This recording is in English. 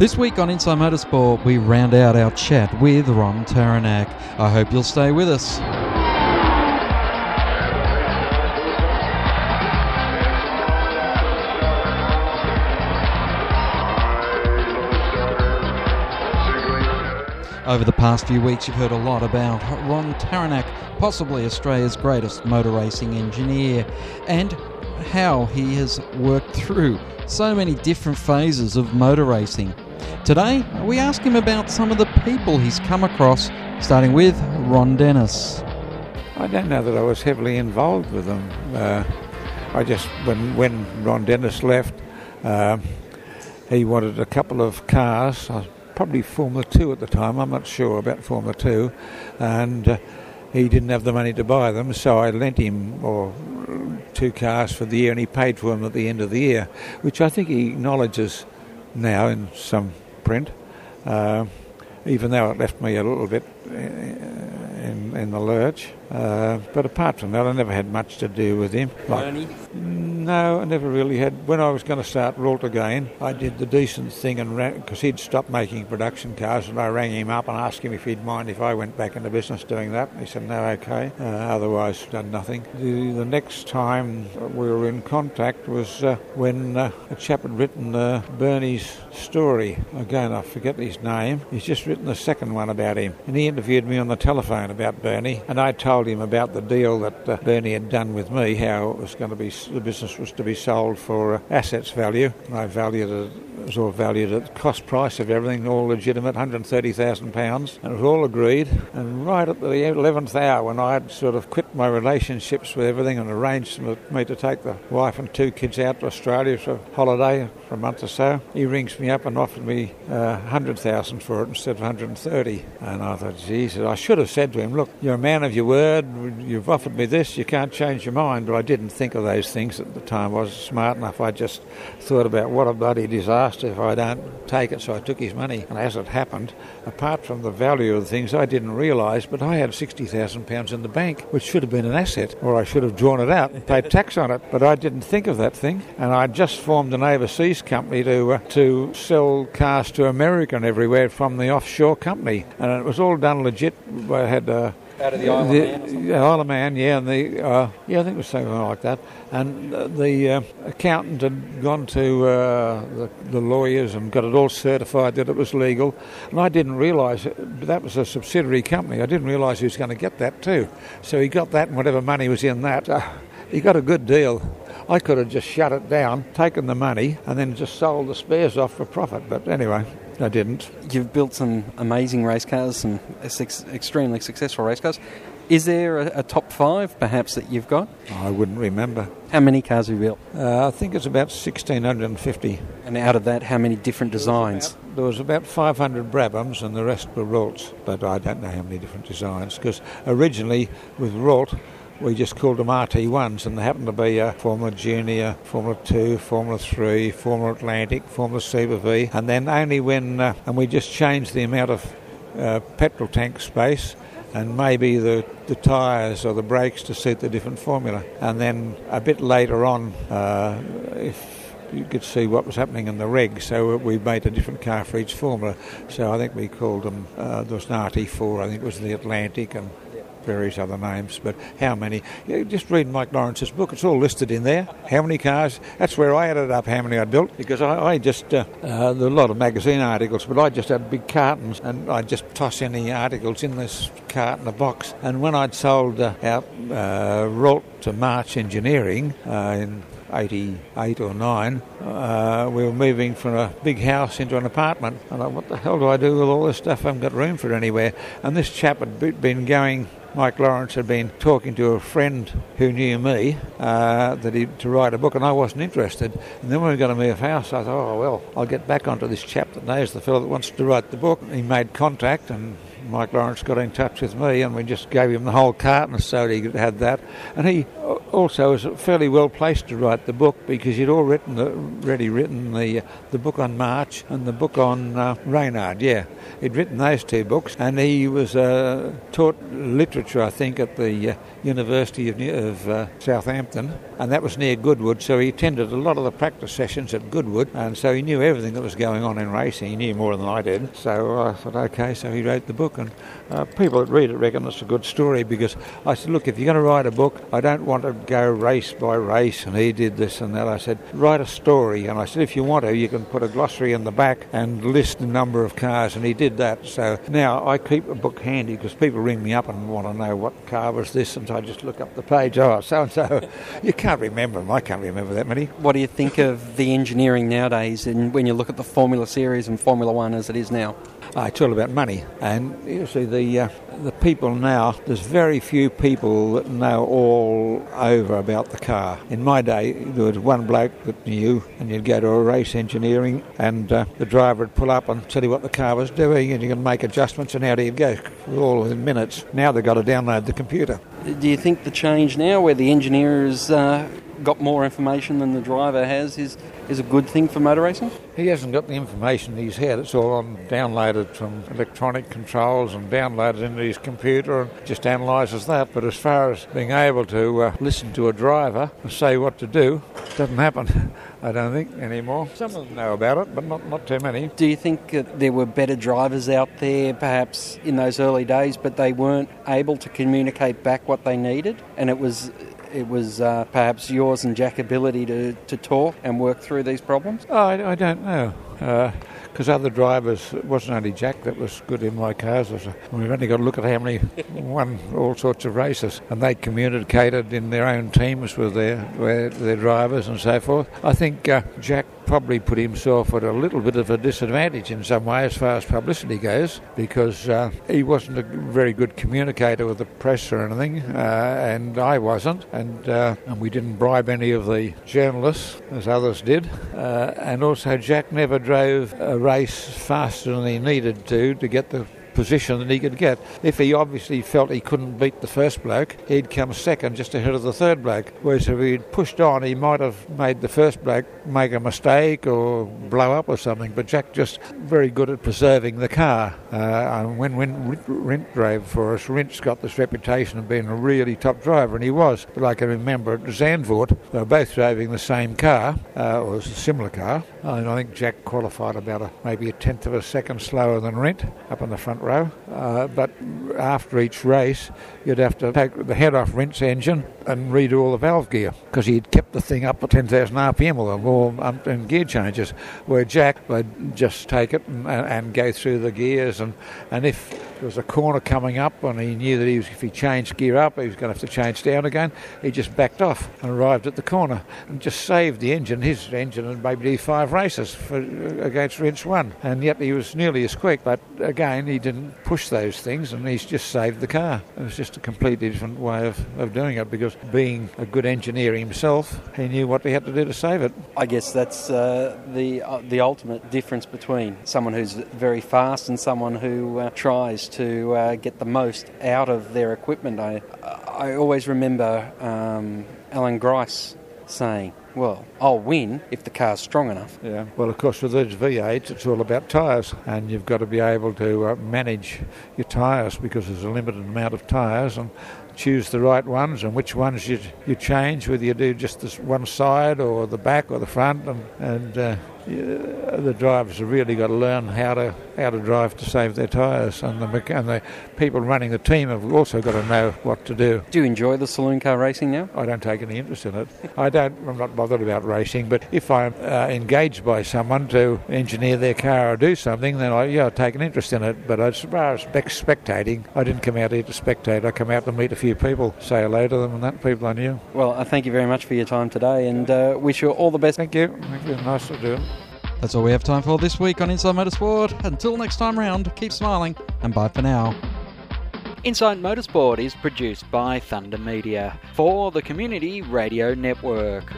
This week on Inside Motorsport, we round out our chat with Ron Tauranac. I hope you'll stay with us. Over the past few weeks, you've heard a lot about Ron Tauranac, possibly Australia's greatest motor racing engineer, and how he has worked through so many different phases of motor racing. Today, we ask him about some of the people he's come across, starting with Ron Dennis. I don't know that I was heavily involved with them. Uh, I just, when, when Ron Dennis left, uh, he wanted a couple of cars, probably Formula 2 at the time, I'm not sure about Formula 2, and uh, he didn't have the money to buy them, so I lent him or two cars for the year, and he paid for them at the end of the year, which I think he acknowledges now in some print, uh, even though it left me a little bit uh, in, in the lurch. Uh, but apart from that, I never had much to do with him. Like, no, I never really had. When I was going to start Ralt again, I did the decent thing and because he'd stopped making production cars, and I rang him up and asked him if he'd mind if I went back into business doing that. He said no, okay. Uh, otherwise, done nothing. The, the, next time we were in contact was uh, when uh, a chap had written uh, Bernie's story. Again, I forget his name. He's just written the second one about him, and he interviewed me on the telephone about Bernie, and I told him about the deal that uh, Bernie had done with me, how it was going to be the business was to be sold for assets value. I valued it, it was all valued at cost price of everything, all legitimate, £130,000, and it was all agreed. And right at the 11th hour, when I had sort of quit my relationships with everything and arranged for me to take the wife and two kids out to Australia for a holiday for a month or so, he rings me up and offered me uh, 100000 for it instead of 130 And I thought, Jesus, I should have said to him, look, you're a man of your word, you've offered me this, you can't change your mind. But I didn't think of those things at the time. I was smart enough. I just thought about what a bloody disaster if I don't take it. So I took his money. And as it happened, apart from the value of the things, I didn't realise, but I had £60,000 in the bank, which should have been an asset, or I should have drawn it out and paid tax on it. But I didn't think of that thing. And I just formed an overseas company to, uh, to sell cars to America and everywhere from the offshore company. And it was all done legit. I had uh, out of the Isle of Man. The Isle of Man, yeah, and the uh, yeah, I think it was something like that. And uh, the uh, accountant had gone to uh, the, the, lawyers and got it all certified that it was legal. And I didn't realise that was a subsidiary company. I didn't realise he was going to get that too. So he got that, and whatever money was in that, uh, he got a good deal. I could have just shut it down, taken the money, and then just sold the spares off for profit. But anyway, I didn't. You've built some amazing race cars, some extremely successful race cars. Is there a, a, top five, perhaps, that you've got? I wouldn't remember. How many cars have you built? Uh, I think it's about 1,650. And out of that, how many different designs? There was about, there was about 500 Brabhams and the rest were Ralts, but I don't know how many different designs, because originally with Ralt, we just called them RT1s, and they happened to be uh, Formula Junior, Formula 2, Formula 3, Formula Atlantic, Formula Super V, and then only when, uh, and we just changed the amount of uh, petrol tank space and maybe the, the tyres or the brakes to suit the different formula. And then a bit later on, uh, if you could see what was happening in the reg, so we made a different car for each formula. So I think we called them, uh, there was an RT4, I think it was the Atlantic, and various other names, but how many? Just read Mike Lawrence's book, it's all listed in there. How many cars? That's where I added up how many I'd built because I, I just, uh, uh, there are a lot of magazine articles, but I just had big cartons and I'd just toss any articles in this carton, a box. And when I'd sold uh, out uh, Ralt to March Engineering uh, in 88 or 9, uh, we were moving from a big house into an apartment. And I, what the hell do I do with all this stuff? I haven't got room for it anywhere. And this chap had been going Mike Lawrence had been talking to a friend who knew me uh, that he to write a book, and I wasn't interested. And then when we got to move house, I thought, oh well, I'll get back onto this chap that knows the fellow that wants to write the book. He made contact, and Mike Lawrence got in touch with me, and we just gave him the whole carton so he had that. And he also was fairly well placed to write the book because he'd all written the, already written the the book on March and the book on uh, Reynard. Yeah, he'd written those two books, and he was uh, taught literature, I think, at the uh, University of, of uh, Southampton, and that was near Goodwood. So he attended a lot of the practice sessions at Goodwood, and so he knew everything that was going on in racing. He knew more than I did. So I thought, okay, so he wrote the book, and uh, people that read it reckon it's a good story because I said, look, if you're going to write a book, I don't want to go race by race, and he did this and that. I said, write a story, and I said, if you want to, you can put a glossary in the back and list the number of cars, and he did that. So now I keep a book handy because people ring me up and want to know what car was this, and I just look up the page. Oh, so and so. You can't remember them. I can't remember that many. What do you think of the engineering nowadays, and when you look at the Formula Series and Formula One as it is now? Oh, it's all about money, and you see the uh, the people now. There's very few people that know all over about the car. In my day, there was one bloke that knew, and you'd go to a race engineering, and uh, the driver would pull up and tell you what the car was doing, and you can make adjustments, and do you go? All within minutes. Now they've got to download the computer. Do you think the change now, where the engineer is uh, got more information than the driver has, is is a good thing for motor racing? He hasn't got the information he's had. It's all on, downloaded from electronic controls and downloaded into his computer and just analyses that. But as far as being able to uh, listen to a driver and say what to do, doesn't happen. I don't think anymore. Some of them know about it, but not, not too many. Do you think that there were better drivers out there, perhaps in those early days, but they weren't able to communicate back what they needed, and it was it was uh, perhaps yours and Jack's ability to, to talk and work through these problems? Oh, I, I don't know. Because uh, other drivers, it wasn't only Jack that was good in my cars. We've only got to look at how many won all sorts of races, and they communicated in their own teams with their with their drivers and so forth. I think uh, Jack probably put himself at a little bit of a disadvantage in some way as far as publicity goes because uh, he wasn't a very good communicator with the press or anything, uh, and I wasn't, and, uh, and we didn't bribe any of the journalists as others did, uh, and also Jack never drove a race faster than he needed to to get the position than he could get. If he obviously felt he couldn't beat the first bloke, he'd come second just ahead of the third bloke. Whereas if he'd pushed on, he might have made the first bloke make a mistake or blow up or something. But Jack just very good at preserving the car. Uh, when when Rindt drove for us, Rindt's got this reputation of being a really top driver, and he was. But I can remember at Zandvoort, they were both driving the same car, uh, or a similar car, and I think Jack qualified about a, maybe a tenth of a second slower than Rindt up in the front row. Uh, but after each race, you'd have to take the head off Rindt's engine and redo all the valve gear because he'd kept the thing up at 10,000 RPM with all um, and gear changes. Where Jack would just take it and, and, go through the gears, and, and if there was a corner coming up and he knew that he was, if he changed gear up, he was going to have to change down again, he just backed off and arrived at the corner and just saved the engine. His engine had maybe five races for, against Rindt's one, and yet he was nearly as quick. But again, he didn't push those things, and he's just saved the car. It was just a completely different way of, of doing it because being a good engineer himself, he knew what he had to do to save it. I guess that's uh, the uh, the ultimate difference between someone who's very fast and someone who uh, tries to uh, get the most out of their equipment. I I always remember um, Alan Grice saying, well, I'll win if the car's strong enough. Yeah. Well, of course, with these V8s, it's all about tyres, and you've got to be able to uh, manage your tyres because there's a limited amount of tyres, and choose the right ones and which ones you you change, whether you do just this one side or the back or the front, and and uh, the drivers have really got to learn how to how to drive to save their tyres, and the and the people running the team have also got to know what to do. Do you enjoy the saloon car racing now? I don't take any interest in it. I don't. I'm not bothered about racing, but if I'm uh, engaged by someone to engineer their car or do something, then I yeah I take an interest in it. But as far as spectating, I didn't come out here to spectate. I come out to meet a few people, say hello to them, and that people I knew. Well, I thank you very much for your time today, and uh, wish you all the best. Thank you. Thank you. Nice to do. That's all we have time for this week on Inside Motorsport. Until next time round, keep smiling and bye for now. Inside Motorsport is produced by Thunder Media for the Community Radio Network.